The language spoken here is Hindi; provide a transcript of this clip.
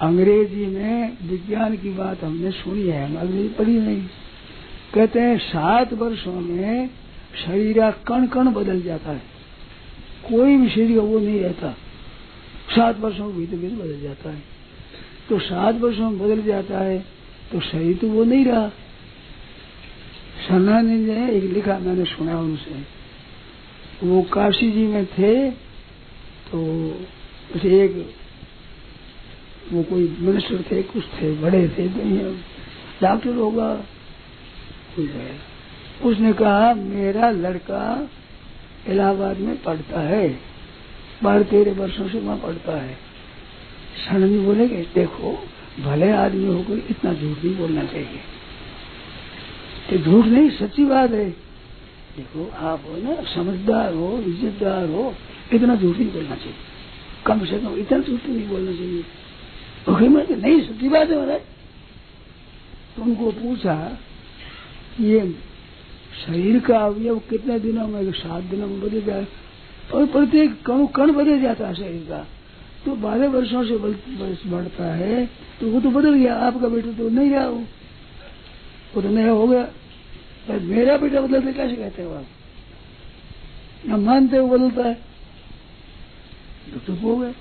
अंग्रेज़ी में विज्ञान की बात हमने सुनी है, हम अंग्रेज़ी पढ़ी नहीं। कहते हैं, सात वर्षों में शरीर कण कण बदल जाता है। कोई भी शरीर वो नहीं रहता। सात वर्षों के भीतर भीतर बदल जाता है। तो सात वर्षों में बदल जाता है तो शरीर तो वो नहीं रहा। सन्नानंद ने एक लिखा, मैंने सुना उनसे। वो काशी जी में थे तो एक वो कोई मिनिस्टर थे, कुछ थे, बड़े थे तो डॉक्टर होगा उसने कहा, मेरा लड़का इलाहाबाद में पढ़ता है। बारह तेरह वर्षों से वहाँ पढ़ता है। जी बोले देखो, भले आदमी होकर इतना झूठ नहीं बोलना चाहिए। ये झूठ नहीं, सच्ची बात है। देखो, आप हो ना, समझदार हो, इज्जतदार हो, इतना झूठ नहीं बोलना चाहिए। कम से कम इतना झूठ नहीं बोलना चाहिए। तो नहीं, सच्ची बात है महाराज। तुमको पूछा, ये शरीर का अवयव कितने दिनों में सात दिनों में बदल जाए? और प्रत्येक कण कण बदल जाता है शरीर का। तो बारह वर्षों से बढ़ता है तो वो तो बदल गया। आपका बेटा तो नहीं रहा वो। वो तो नया हो गया। पर मेरा बेटा बदलते कैसे कहते हो आप? न मानते हो बदलता है। तो चुप हो गए।